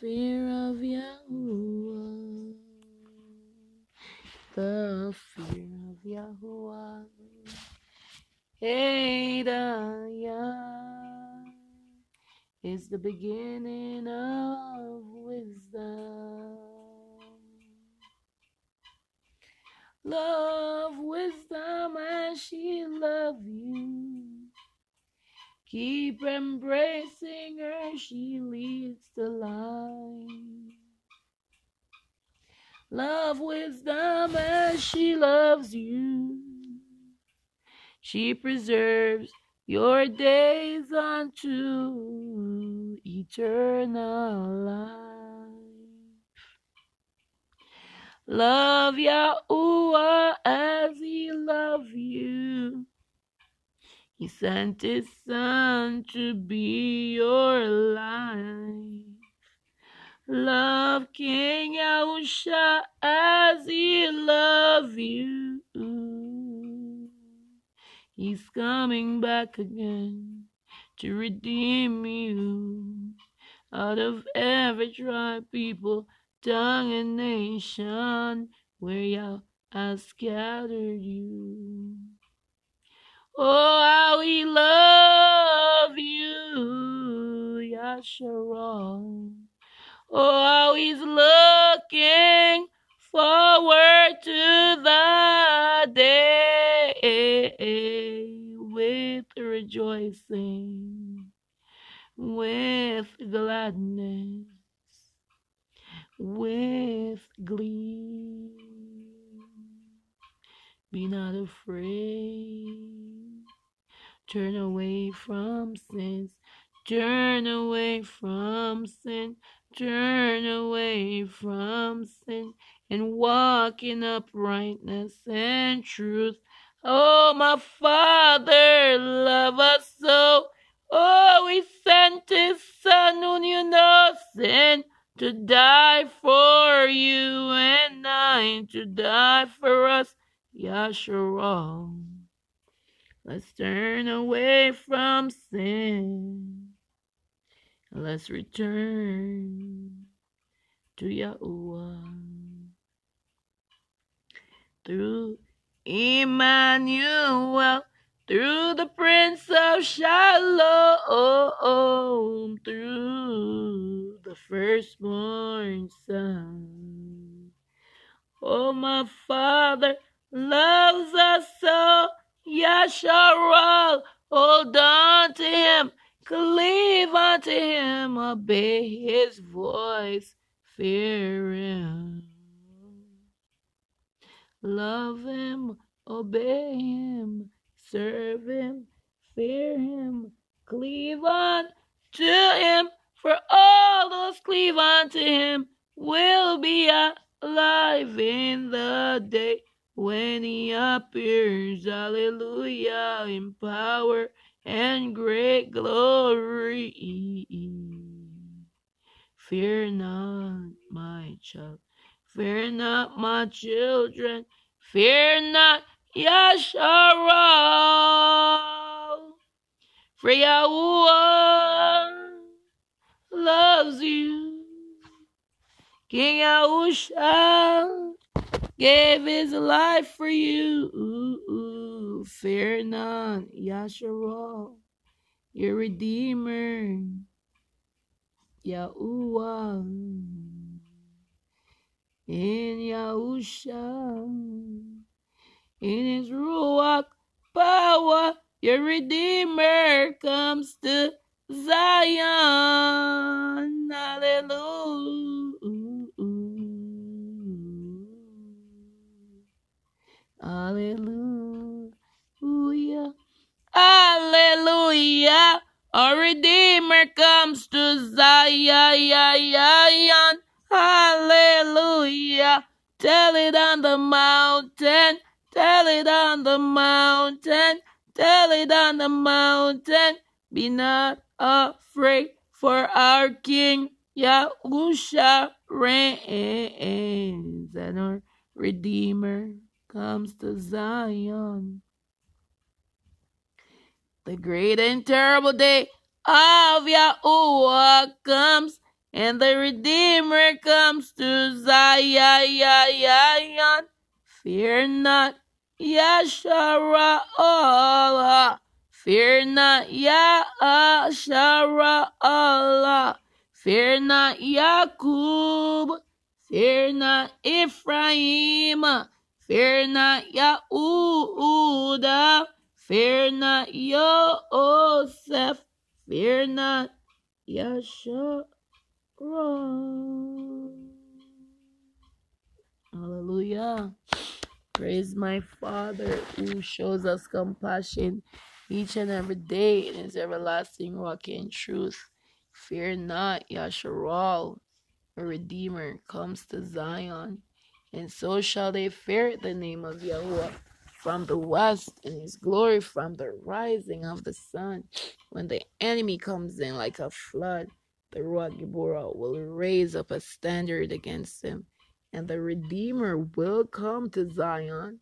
fear of Yahuwah. The fear of Yahuwah. Adaya is the beginning of wisdom. Love wisdom as she loves you. Keep embracing her, she leads the line. Love wisdom as she loves you. She preserves your days unto eternal life. Love Yahuwah as he loves you. He sent his son to be your life. Love King Yahusha as he loves you. He's coming back again to redeem you out of every tribe, people, tongue, and nation where Yah has scattered you. Oh, how we love you, Yasharal. Oh, how he's looking forward to the day with rejoicing, with gladness, with glee. Be not afraid. Turn away from sins. Turn away from sin. Turn away from sin and walk in uprightness and truth. Oh, my Father, love us so. Oh, He sent His Son who knew no sin to die for you and I to die for us. Yasharal. Let's turn away from sin. Let's return to Yahuwah. Through Emmanuel, through the Prince of Shalom, through the firstborn Son. Oh, my Father loves us so. Yasharal, hold on to him, cleave unto him, obey his voice, fear him. Love him, obey him, serve him, fear him, cleave on to him, for all those cleave unto him will be alive in the day when he appears, hallelujah, in power and great glory. Fear not, my child, fear not, my children, fear not, Yasharal, for Yahuwah loves you. King Yahusha gave his life for you. Ooh, ooh, fear not, Yasharal, your Redeemer, Yahuwah, in Yahusha, in his Ruach power, your Redeemer comes to Zion. Hallelujah. Hallelujah. Hallelujah. Our Redeemer comes to Zion. Hallelujah. Tell it on the mountain. Tell it on the mountain. Tell it on the mountain. Be not afraid, for our King Yahusha reigns, and our Redeemer comes to Zion. The great and terrible day of Yahuwah comes and the Redeemer comes to Zion. Fear not, Yashara'Allah. Fear not, Yashara'Allah. Fear not, Yakub. Fear not, Ephraim. Fear not, Yahuda. Fear not, Yosef. Fear not, Yashara'Allah. Hallelujah. Praise my Father who shows us compassion each and every day in his everlasting rock and truth. Fear not, Yasharal, a Redeemer, comes to Zion, and so shall they fear the name of Yahweh from the west and his glory from the rising of the sun. When the enemy comes in like a flood, the Ruach will raise up a standard against him, and the Redeemer will come to Zion.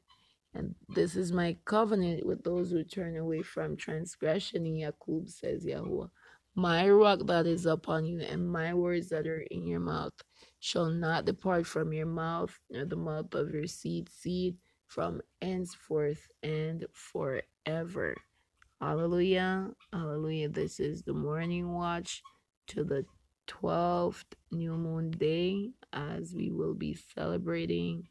And this is my covenant with those who turn away from transgression. In Yakub says Yahweh, My Ruach that is upon you, and my words that are in your mouth, shall not depart from your mouth, nor the mouth of your seed, seed from henceforth and forever. Hallelujah. Hallelujah. This is the morning watch to the 12th new moon day as we will be celebrating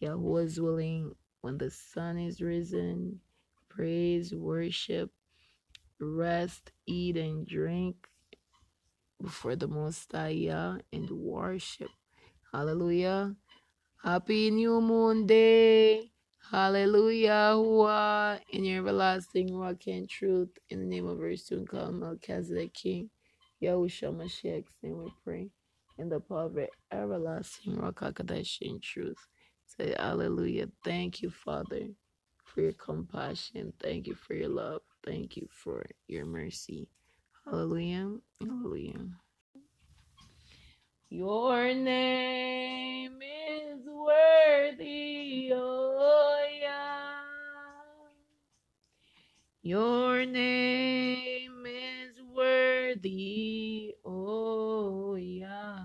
Yahweh's willing when the sun is risen. Praise, worship, rest, eat, and drink before the Most High and worship. Hallelujah. Happy new moon day. Hallelujah. In your everlasting rock and truth, in the name of our soon come Melchizedek King. Yahushua Mashiach's name we pray. In the power of everlasting Ruach HaKodesh in truth. Say hallelujah. Thank you, Father, for your compassion. Thank you for your love. Thank you for your mercy. Hallelujah. Hallelujah. Your name is worthy, oh yeah. Your name is worthy, oh yeah.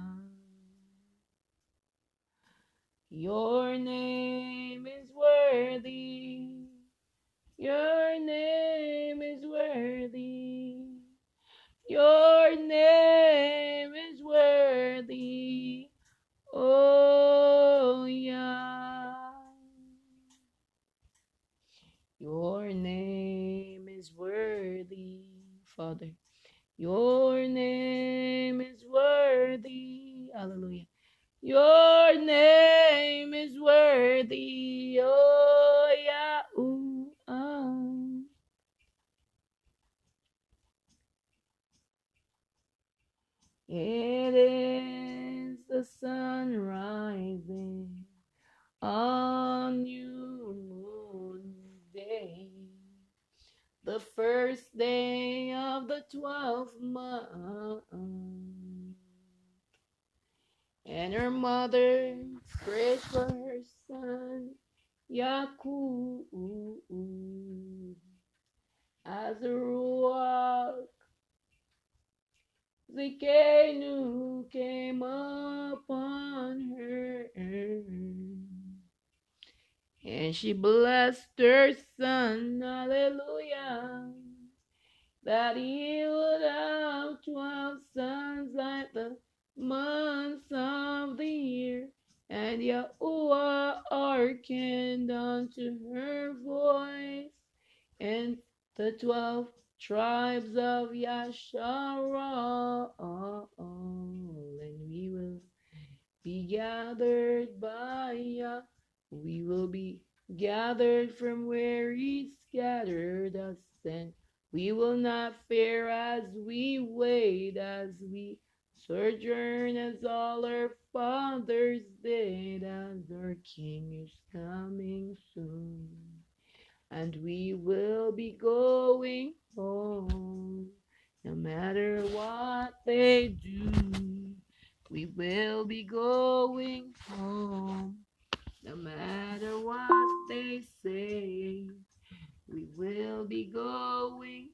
Your name is worthy. Your name is worthy. Your name is worthy. Oh yeah. Your name is worthy, Father. Your name is worthy. Hallelujah. Your name is worthy. Oh, yeah. Ooh, ah. It is the sun rising on new moon day, the first day of the twelfth month. And her mother prayed for her son, Yakub, as a ruach Zikenu came upon her. And she blessed her son, hallelujah, that he would have twelve sons like the months of the year. And Yahuwah hearkened unto her voice, and the twelve tribes of Yasharah, and we will be gathered by Yah. We will be gathered from where He scattered us, and we will not fear as we wait, as we sojourn, as all our fathers did, as our King is coming soon. And we will be going home, no matter what they do. We will be going home, no matter what they say. We will be going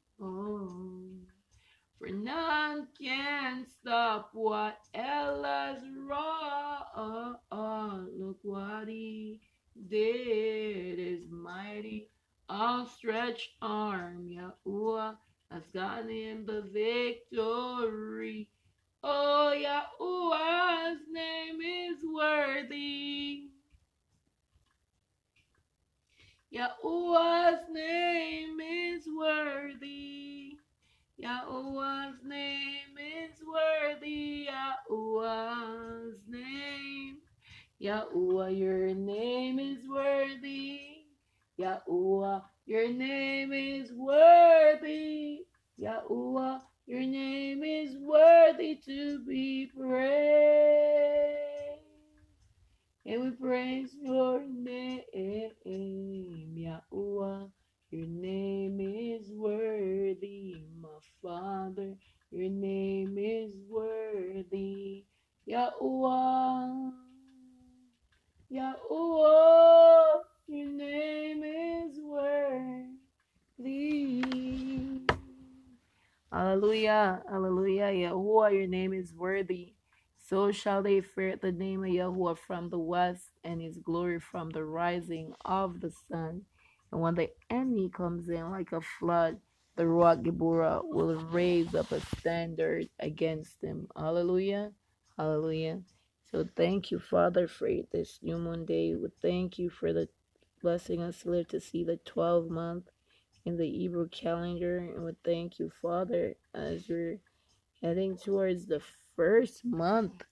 Hallelujah, hallelujah, Yahuwah, your name is worthy. So shall they fear the name of Yahuwah from the west and his glory from the rising of the sun. And when the enemy comes in like a flood, the Ruach Gibura will raise up a standard against him. Hallelujah. Hallelujah. So thank you, Father, for this new moon day. We thank you for the blessing us to live to see the 12 month in the Hebrew calendar. And we thank you, Father, as we're heading towards the first month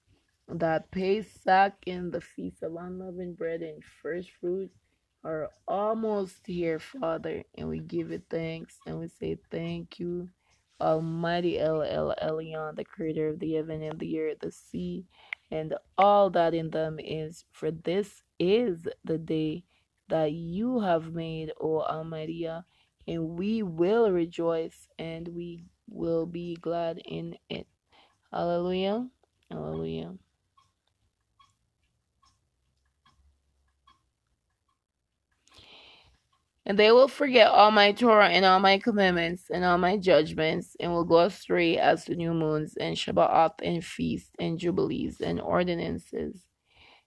that Pesach and the Feast of Unleavened Bread and First Fruits are almost here, Father, and we give it thanks and we say thank you, Almighty El El Elyon, the creator of the heaven and the earth, the sea, and all that in them is. For this is the day that you have made, O Almighty, and we will rejoice and we will be glad in it. Hallelujah. Hallelujah. And they will forget all my Torah and all my commandments and all my judgments, and will go astray as the new moons and Shabbat and feasts and jubilees and ordinances.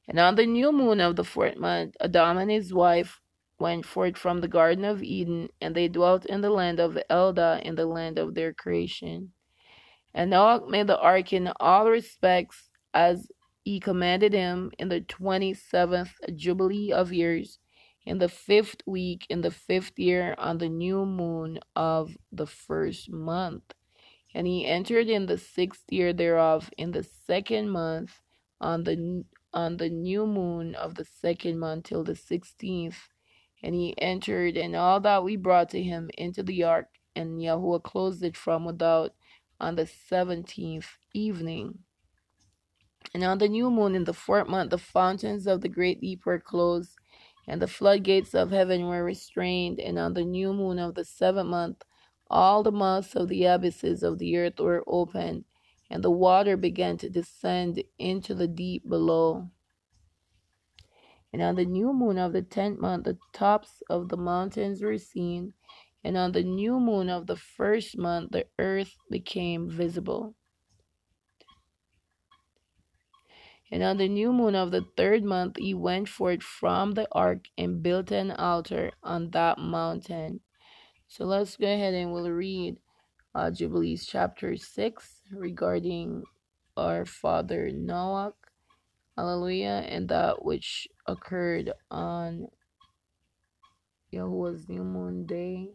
And on the new moon of the fourth month, Adam and his wife went forth from the Garden of Eden, and they dwelt in the land of the Eldah, in the land of their creation. And Noah made the ark in all respects as he commanded him in the twenty seventh jubilee of years in the fifth week, in the fifth year, on the new moon of the first month. And he entered in the sixth year thereof, in the second month, on the on the new moon of the second month till the sixteenth. And he entered, and all that we brought to him into the ark, and Yahuwah closed it from without on the seventeenth evening. And on the new moon in the fourth month, the fountains of the great deep were closed and the floodgates of heaven were restrained, and on the new moon of the seventh month all the mouths of the abysses of the earth were opened, and the water began to descend into the deep below. And on the new moon of the tenth month the tops of the mountains were seen, and on the new moon of the first month the earth became visible. And on the new moon of the third month he went forth from the ark and built an altar on that mountain. So let's go ahead and we'll read uh, Jubilees chapter 6 regarding our father Noah. Hallelujah. And that which occurred on Yahuwah's new moon day.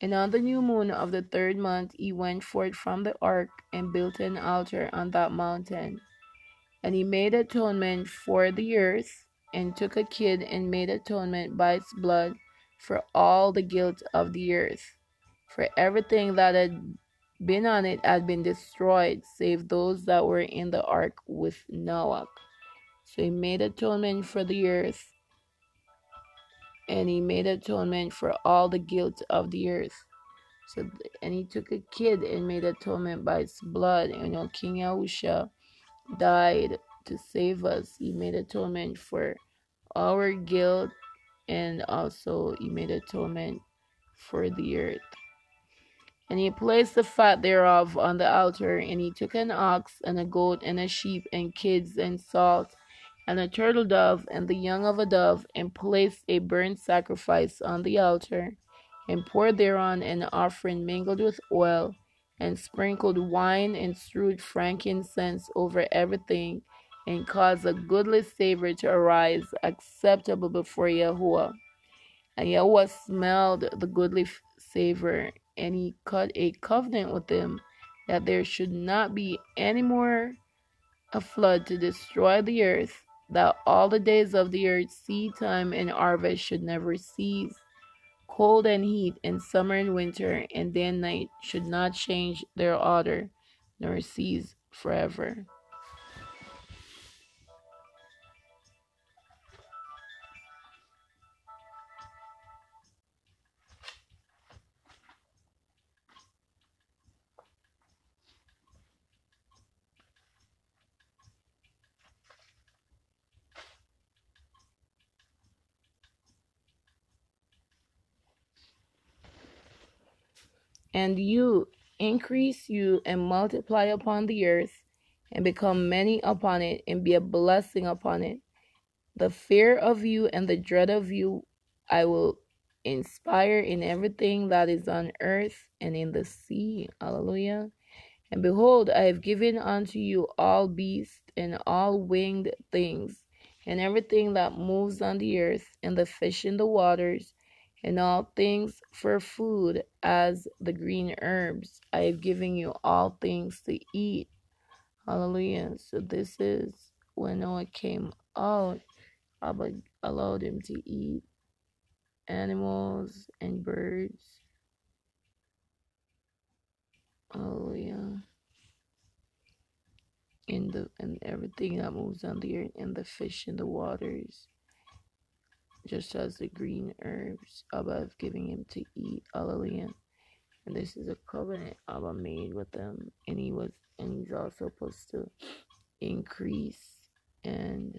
And on the new moon of the third month he went forth from the ark and built an altar on that mountain. And he made atonement for the earth, and took a kid and made atonement by its blood for all the guilt of the earth. For everything that had been on it had been destroyed, save those that were in the ark with Noah. So he made atonement for the earth, and he made atonement for all the guilt of the earth. So and he took a kid and made atonement by its blood. You know, King Yahusha died to save us. He made atonement for our guilt and also he made atonement for the earth. And he placed the fat thereof on the altar, and he took an ox, and a goat, and a sheep, and kids, and salt, and a turtle dove, and the young of a dove, and placed a burnt sacrifice on the altar, and poured thereon an offering mingled with oil, and sprinkled wine, and strewed frankincense over everything, and caused a goodly savor to arise, acceptable before Yahuwah. And Yahuwah smelled the goodly savor, and he cut a covenant with them that there should not be any more a flood to destroy the earth, that all the days of the earth, seed time and harvest, should never cease. Cold and heat, and summer and winter, and day and night should not change their order, nor cease forever. And you increase you and multiply upon the earth and become many upon it and be a blessing upon it. The fear of you and the dread of you I will inspire in everything that is on earth and in the sea. Hallelujah. And behold, I have given unto you all beasts and all winged things, and everything that moves on the earth, and the fish in the waters, and all things for food, as the green herbs. I have given you all things to eat. Hallelujah. So this is when Noah came out, Abba allowed him to eat animals and birds. Hallelujah. And the and everything that moves on the earth and the fish in the waters just as the green herbs above giving him to eat. Hallelujah. And this is a covenant Abba made with them. And he was and he's also supposed to increase and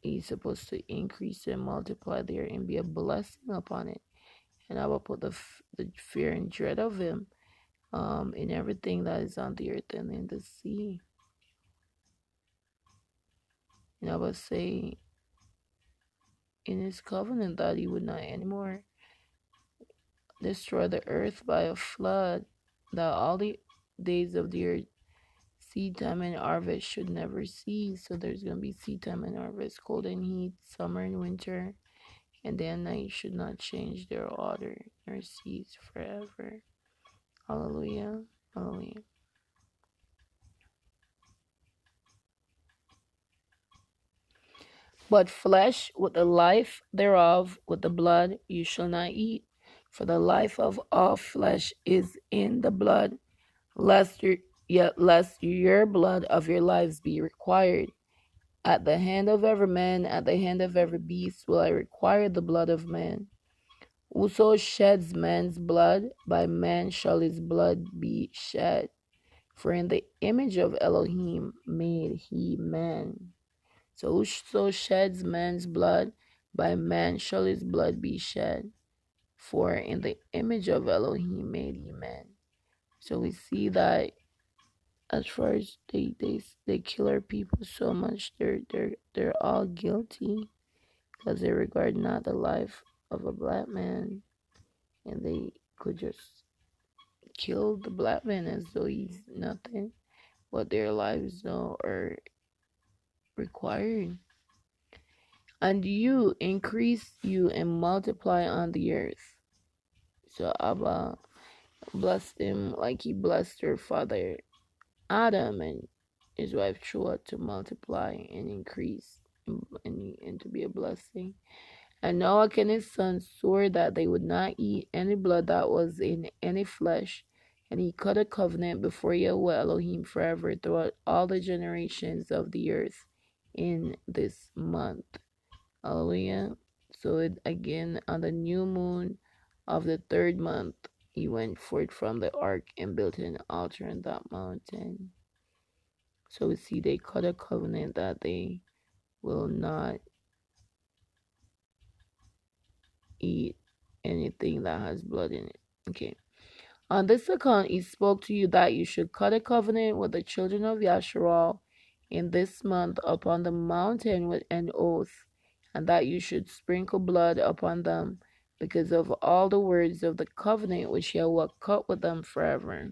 he's supposed to increase and multiply there and be a blessing upon it. And I will put the, the fear and dread of him um, in everything that is on the earth and in the sea. And I will say, in his covenant that he would not anymore destroy the earth by a flood, that all the days of the earth, seed time and harvest should never cease. So there's going to be seed time and harvest, cold and heat, summer and winter, and day and night should not change their order nor cease forever. Hallelujah. Hallelujah. But flesh with the life thereof, with the blood, you shall not eat. For the life of all flesh is in the blood, lest your, yet lest your blood of your lives be required. At the hand of every man, at the hand of every beast, will I require the blood of man. Whoso sheds man's blood, by man shall his blood be shed. For in the image of Elohim made he man. So whoso sheds man's blood, by man shall his blood be shed. For in the image of Elohim made he man. So we see that as far as they they they kill our people so much, they're they're they're all guilty because they regard not the life of a black man, and they could just kill the black man as though he's nothing, but their lives though are required. And you increase you and multiply on the earth. So Abba blessed him like he blessed her father Adam and his wife Chua to multiply and increase and, and, and to be a blessing. And Noah and his sons swore that they would not eat any blood that was in any flesh. And he cut a covenant before Yahweh Elohim forever throughout all the generations of the earth in this month. Hallelujah. So it again on the new moon of the third month he went forth from the ark and built an altar in that mountain. So we see they cut a covenant that they will not eat anything that has blood in it. Okay. On this account he spoke to you that you should cut a covenant with the children of Yasharal in this month upon the mountain with an oath, and that you should sprinkle blood upon them because of all the words of the covenant which Yahweh cut with them forever.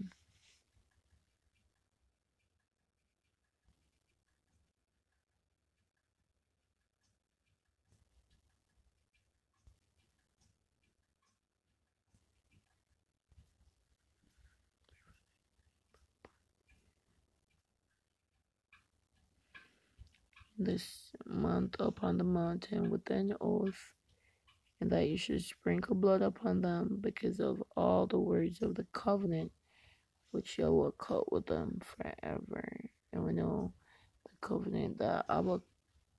This month upon the mountain with an oath, and that you should sprinkle blood upon them because of all the words of the covenant which you will cut with them forever. And we know the covenant that I will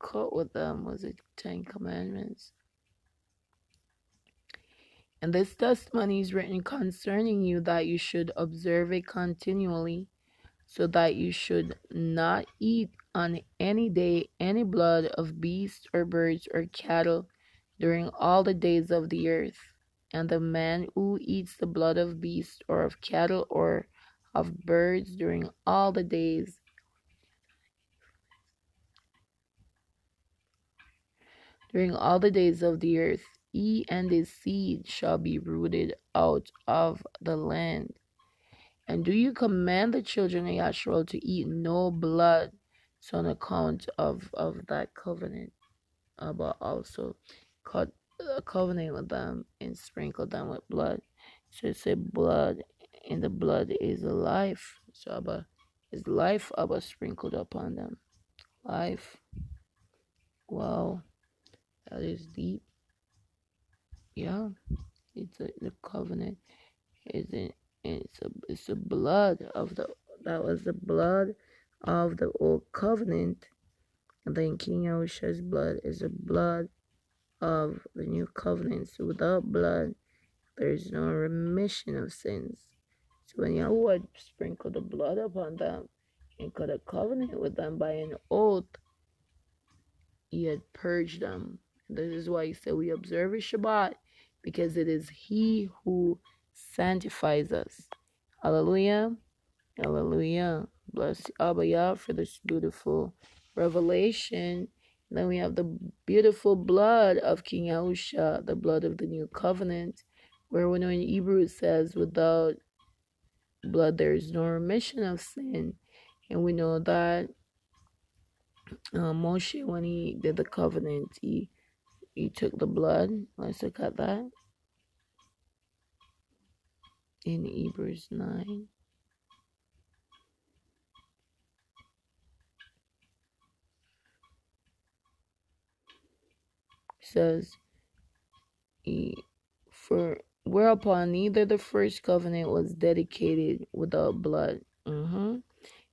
cut with them was the Ten Commandments. And this testimony is written concerning you that you should observe it continually, so that you should not eat on any day any blood of beasts or birds or cattle during all the days of the earth. And the man who eats the blood of beasts or of cattle or of birds during all the days during all the days of the earth, he and his seed shall be rooted out of the land. And do you command the children of Yashua to eat no blood? So on account of, of that covenant, uh, but also cut a covenant with them and sprinkle them with blood. So it said blood, and the blood is life. So Abba is life Abba sprinkled upon them. Life. Wow. That is deep. Yeah. It's a the covenant. Isn't it's a it's the blood of the that was the blood of the old covenant. Then King Yahushua's blood is the blood of the new covenant. So without blood, there is no remission of sins. So when Yahweh sprinkled the blood upon them and cut a covenant with them by an oath, he had purged them. This is why he said we observe a Shabbat because it is he who sanctifies us. Hallelujah. Hallelujah. Bless Abba Yah for this beautiful revelation. Then we have the beautiful blood of King Yahusha, the blood of the new covenant, where we know in Hebrew it says, without blood there is no remission of sin. And we know that uh, Moshe, when he did the covenant, he he took the blood. Let's look at that in Hebrews 9. Says, For whereupon neither the first covenant was dedicated without blood. Mm-hmm.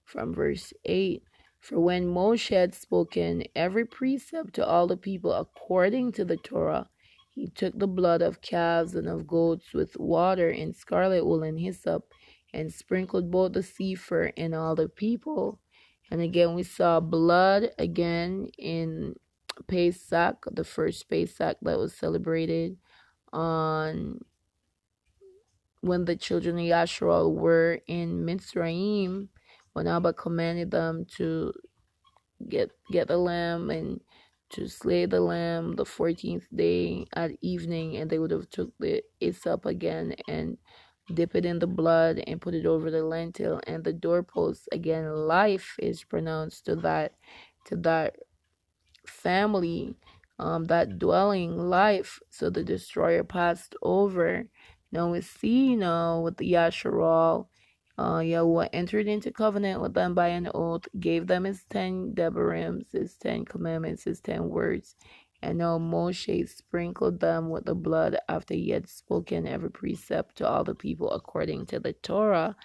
From verse 8 For when Moshe had spoken every precept to all the people according to the Torah, he took the blood of calves and of goats with water and scarlet wool and hyssop and sprinkled both the sefer and all the people. And again, we saw blood again in Pesach, the first Pesach that was celebrated on when the children of Yashua were in Mitzrayim, when Abba commanded them to get get the lamb and to slay the lamb the 14th day at evening and they would have took the hyssop again and dip it in the blood and put it over the lintel and the doorpost again life is pronounced to that to that family, um, that dwelling life. So the destroyer passed over. Now we see now with the Yasharal, uh, Yahweh entered into covenant with them by an oath, gave them his ten Debarims, his ten commandments, his ten words. And now Moshe sprinkled them with the blood after he had spoken every precept to all the people according to the Torah,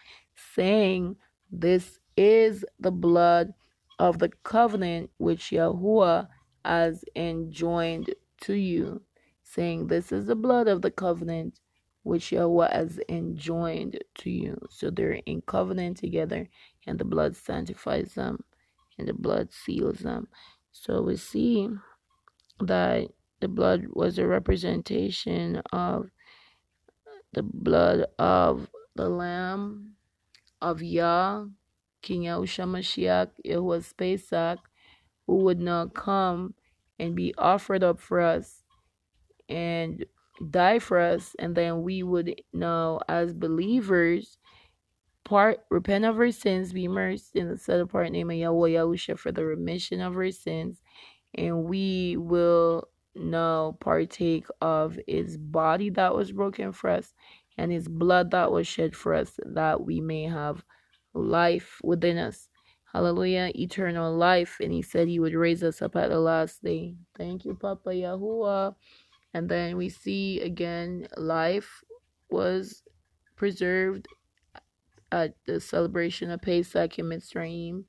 saying, This is the blood of the covenant which Yahuwah has enjoined to you, saying, This is the blood of the covenant which Yahweh has enjoined to you. So they're in covenant together, and the blood sanctifies them, and the blood seals them. So we see that the blood was a representation of the blood of the Lamb of Yah, King Yahushua Mashiach, was Pesach, who would not come and be offered up for us and die for us, and then we would now, as believers, part repent of our sins, be immersed in the set apart name of Yahweh Yahusha for the remission of our sins, and we will now partake of his body that was broken for us and his blood that was shed for us that we may have life within us. Hallelujah, eternal life. And he said he would raise us up at the last day. Thank you, Papa Yahuwah. And then we see again life was preserved at the celebration of Pesach in Mitzrayim.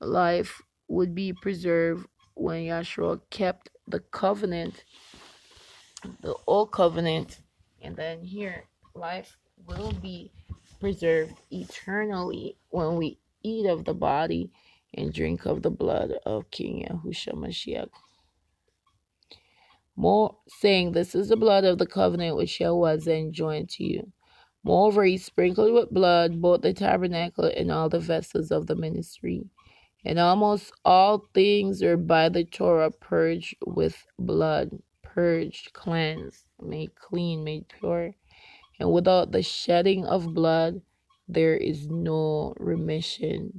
Life would be preserved when Yahshua kept the covenant, the old covenant, and then here life will be preserved eternally when we eat of the body and drink of the blood of King Yahushua Mashiach. More saying, This is the blood of the covenant which Yahweh has enjoined to you. Moreover, he sprinkled with blood both the tabernacle and all the vessels of the ministry. And almost all things are by the Torah purged with blood, purged, cleansed, made clean, made pure. And without the shedding of blood, there is no remission.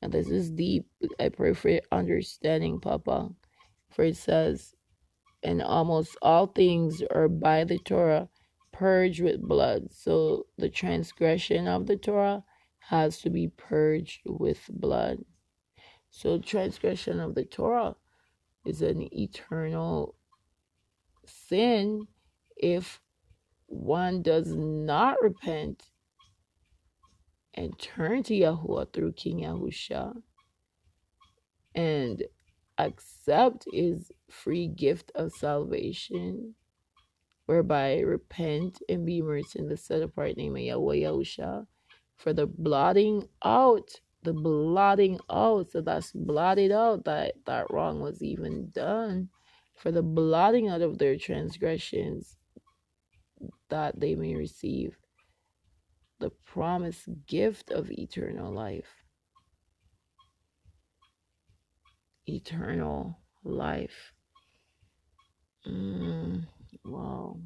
And this is deep. I pray for understanding, Papa. For it says, and almost all things are by the Torah purged with blood. So the transgression of the Torah has to be purged with blood. So transgression of the Torah is an eternal sin if one does not repent and turn to Yahuwah through King Yahusha and accept his free gift of salvation, whereby repent and be immersed in the set apart name of Yahweh Yahusha for the blotting out, the blotting out. So that's blotted out that that wrong was even done, for the blotting out of their transgressions, that they may receive the promised gift of eternal life. Eternal life. Mm, wow.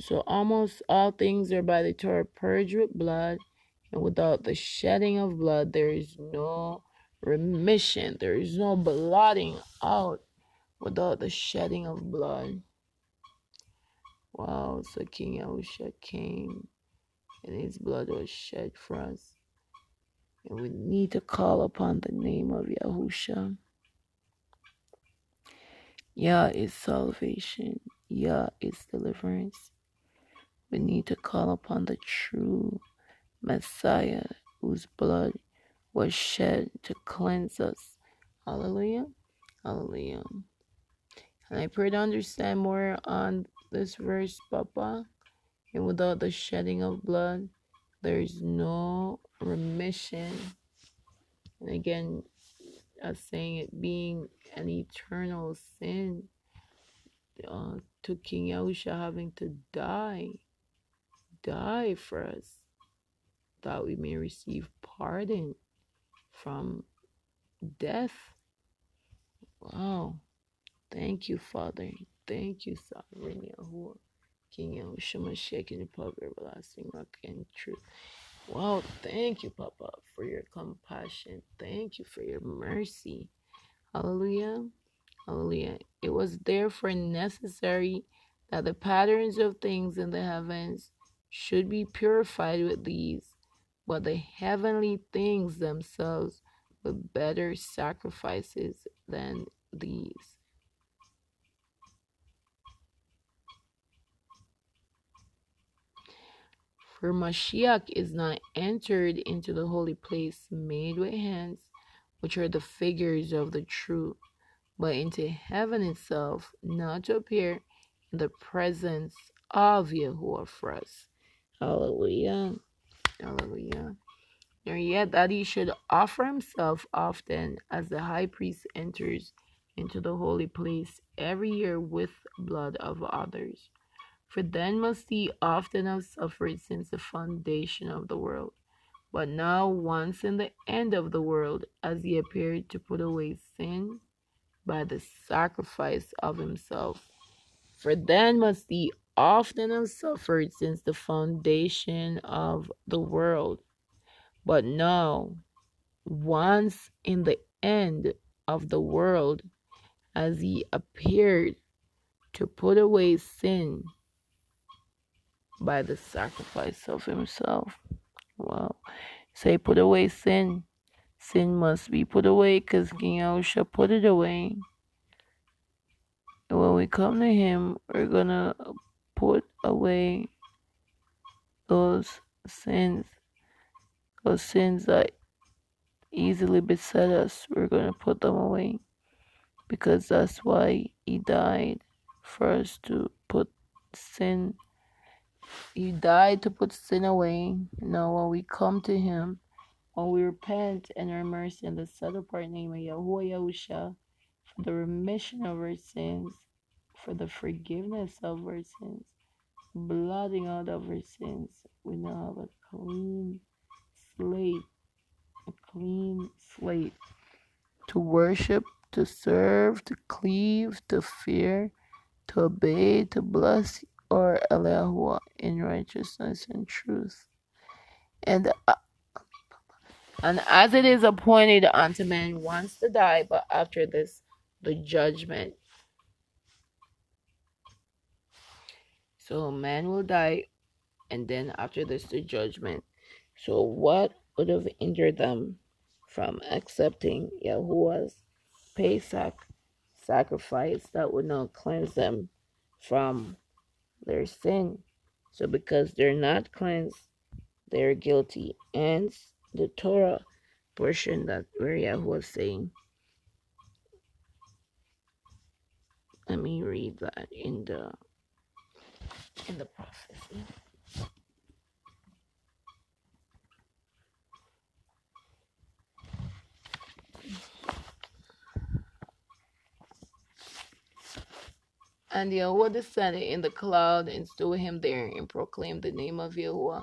So almost all things are by the Torah purged with blood, and without the shedding of blood, there is no remission. There is no blotting out without the shedding of blood. Wow, so King Yahusha came and his blood was shed for us. And we need to call upon the name of Yahusha. Yah is salvation. Yah is deliverance. We need to call upon the true Messiah whose blood was shed to cleanse us. Hallelujah. Hallelujah. And I pray to understand more on this verse, Papa. And without the shedding of blood, there is no remission. And again, as saying it being an eternal sin uh, to King Yahusha having to die, die for us, that we may receive pardon from death. Wow. Thank you, Father. Thank you, Sovereign Yahuwah. King Yahushua Mashiach the public everlasting rock and truth. Wow, thank you, Papa, for your compassion. Thank you for your mercy. Hallelujah. Hallelujah. It was therefore necessary that the patterns of things in the heavens should be purified with these, but the heavenly things themselves with better sacrifices than these. For Mashiach is not entered into the holy place made with hands, which are the figures of the true, but into heaven itself, not to appear in the presence of Yahuwah for us. Hallelujah. Hallelujah. Nor yet that he should offer himself often as the high priest enters into the holy place every year with blood of others. For then must he often have suffered since the foundation of the world. But now, once in the end of the world, as he appeared to put away sin by the sacrifice of himself. For then must he often have suffered since the foundation of the world. But now, once in the end of the world, as he appeared to put away sin by the sacrifice of himself. Wow. Say, put away sin. Sin must be put away because King Yahushua put it away. And when we come to Him, we're going to put away those sins, those sins that easily beset us. We're going to put them away because that's why He died for us to put sin he died to put sin away. Now, when we come to Him, when we repent and are immersed in the set apart name of Yahuwah Yahusha for the remission of our sins, for the forgiveness of our sins, blotting out of our sins, we now have a clean slate, a clean slate to worship, to serve, to cleave, to fear, to obey, to bless or Eliyahu in righteousness and truth. And uh, and as it is appointed unto man once to die, but after this the judgment. So man will die, and then after this the judgment. So what would have hindered them from accepting Yahuwah's Pesach sacrifice that would not cleanse them from their sin. So because they're not cleansed, they're guilty. And the Torah portion that Uriah was saying. Let me read that in the in the prophecy. And Yahweh descended in the cloud and stood him there and proclaimed the name of Yahweh.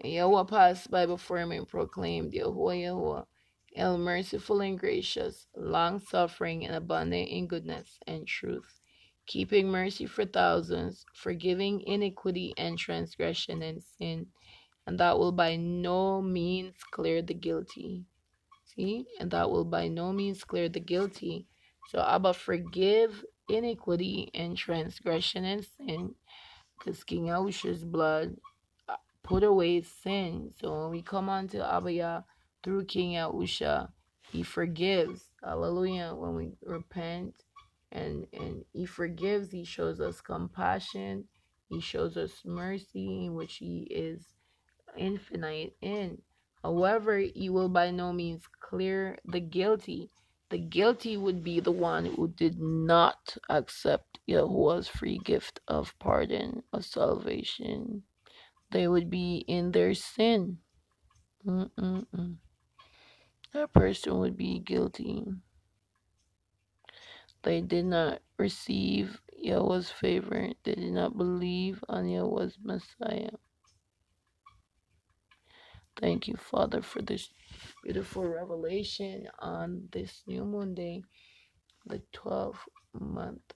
And Yahweh passed by before him and proclaimed, Yahweh, Yahweh, El merciful and gracious, long suffering and abundant in goodness and truth, keeping mercy for thousands, forgiving iniquity and transgression and sin, and that will by no means clear the guilty. See? And that will by no means clear the guilty. So Abba forgive iniquity and transgression and sin, because King Yahushua's blood uh, put away sin. So when we come unto Abba through King Yahushua, he forgives. Hallelujah. When we repent and, and he forgives, he shows us compassion. He shows us mercy in which he is infinite in. However, he will by no means clear the guilty the guilty would be the one who did not accept Yahuwah's free gift of pardon, of salvation. They would be in their sin. Mm-mm-mm. That person would be guilty. They did not receive Yahweh's favor. They did not believe on Yahweh's Messiah. Thank you, Father, for this beautiful revelation on this new moon day, the 12th month.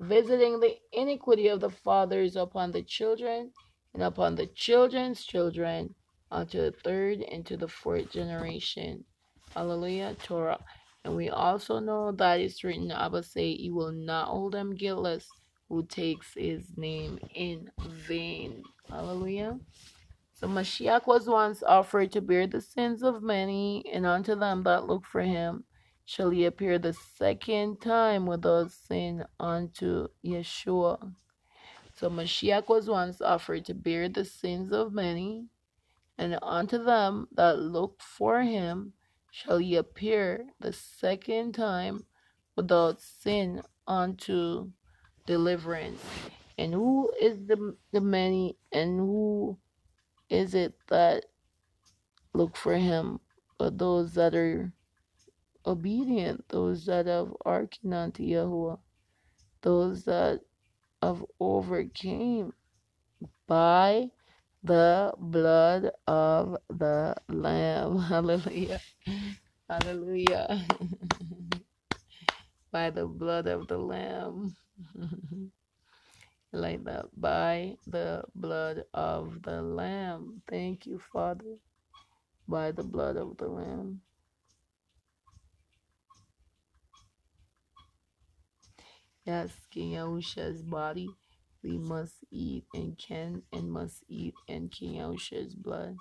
Visiting the iniquity of the fathers upon the children and upon the children's children unto the third and to the fourth generation. Hallelujah, Torah. And we also know that it's written, Abba say, "You will not hold them guiltless who takes His name in vain. Hallelujah. So Mashiach was once offered to bear the sins of many, and unto them that look for him shall he appear the second time without sin unto Yeshua. So Mashiach was once offered to bear the sins of many, and unto them that look for him shall he appear the second time without sin unto deliverance. And who is the, the many, and who is it that look for him, but those that are obedient, those that have hearkened unto Yahuwah, those that have overcame by the blood of the Lamb. Hallelujah. Hallelujah. by the blood of the Lamb. like that. By the blood of the Lamb. Thank you, Father. By the blood of the Lamb. Yes, King Yahusha's body we must eat and can and must eat, and King Yahusha's blood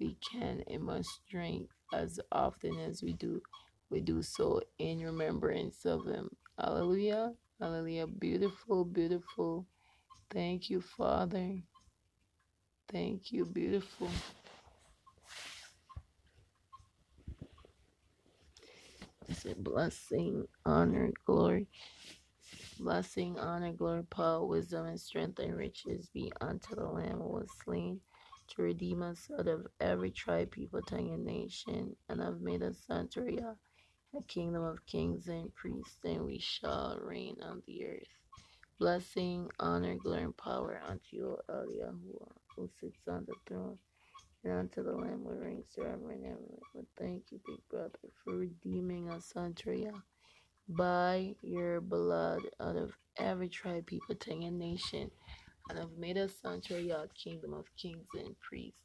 we can and must drink as often as we do. We do so in remembrance of Him. Hallelujah. Hallelujah. Beautiful, beautiful. Thank you, Father. Thank you, beautiful. It's a blessing, honor, glory. Blessing, honor, glory, power, wisdom, and strength and riches be unto the Lamb who was slain to redeem us out of every tribe, people, tongue, and nation, and have made us unto a kingdom of kings and priests, and we shall reign on the earth. Blessing, honor, glory, and power unto you, El Yahuwah, who sits on the throne, and unto the Lamb who reigns forever and ever. But thank you, big brother, for redeeming us unto Yah by your blood out of every tribe, people, tongue, and nation, and have made us unto your kingdom of kings and priests,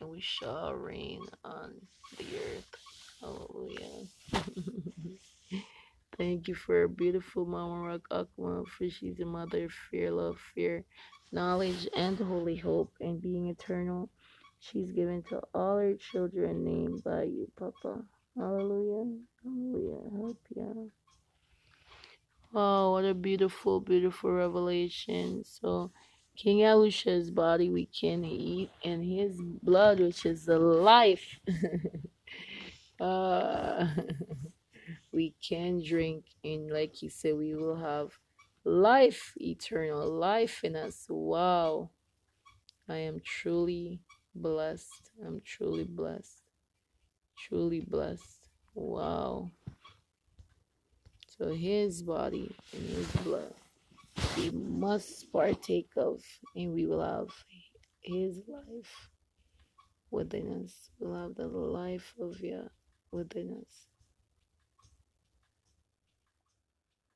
and we shall reign on the earth. Hallelujah. Thank you for a beautiful Mama Rock Akma, for she's a mother of fear, love, fear, knowledge, and holy hope, and being eternal. She's given to all her children named by you, Papa. Hallelujah. Hallelujah. Help you. Oh, what a beautiful, beautiful revelation. So, King Yahusha's body we can eat, and his blood, which is the life, uh, we can drink. And like he said, we will have life, eternal life in us. Wow. I am truly blessed. I'm truly blessed. Truly blessed. Wow. So his body and his blood we must partake of, and we will have his life within us. We'll have the life of Yah within us.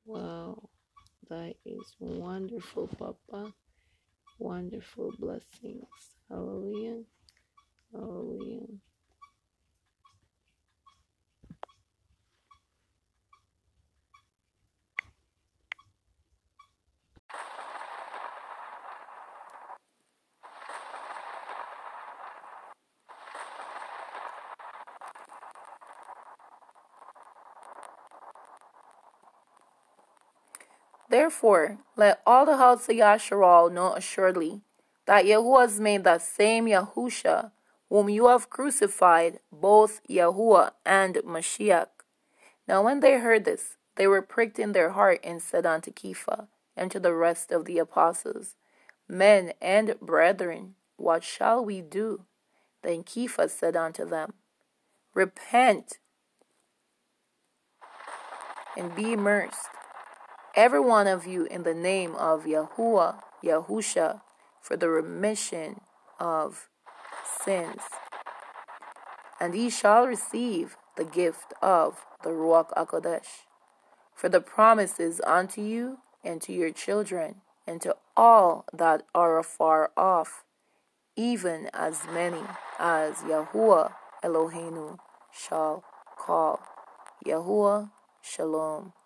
Wow, that is wonderful, Papa. Wonderful blessings. Hallelujah. Hallelujah. Therefore, let all the house of Yasharal know assuredly that Yahuwah has made that same Yahusha, whom you have crucified, both Yahuwah and Mashiach. Now when they heard this, they were pricked in their heart and said unto Kepha and to the rest of the apostles, Men and brethren, what shall we do? Then Kepha said unto them, Repent and be immersed every one of you in the name of Yahuwah, Yahusha, for the remission of sins. And ye shall receive the gift of the Ruach HaKodesh. For the promises unto you and to your children and to all that are afar off, even as many as Yahuwah Eloheinu shall call. Yahuwah Shalom.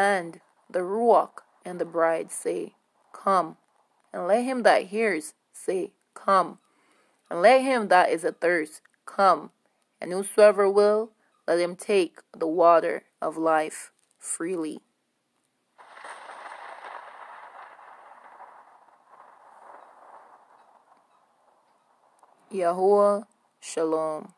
And the Ruach and the bride say, Come. And let him that hears say, Come. And let him that is athirst come. And whosoever will, let him take the water of life freely. Yahuwah Shalom.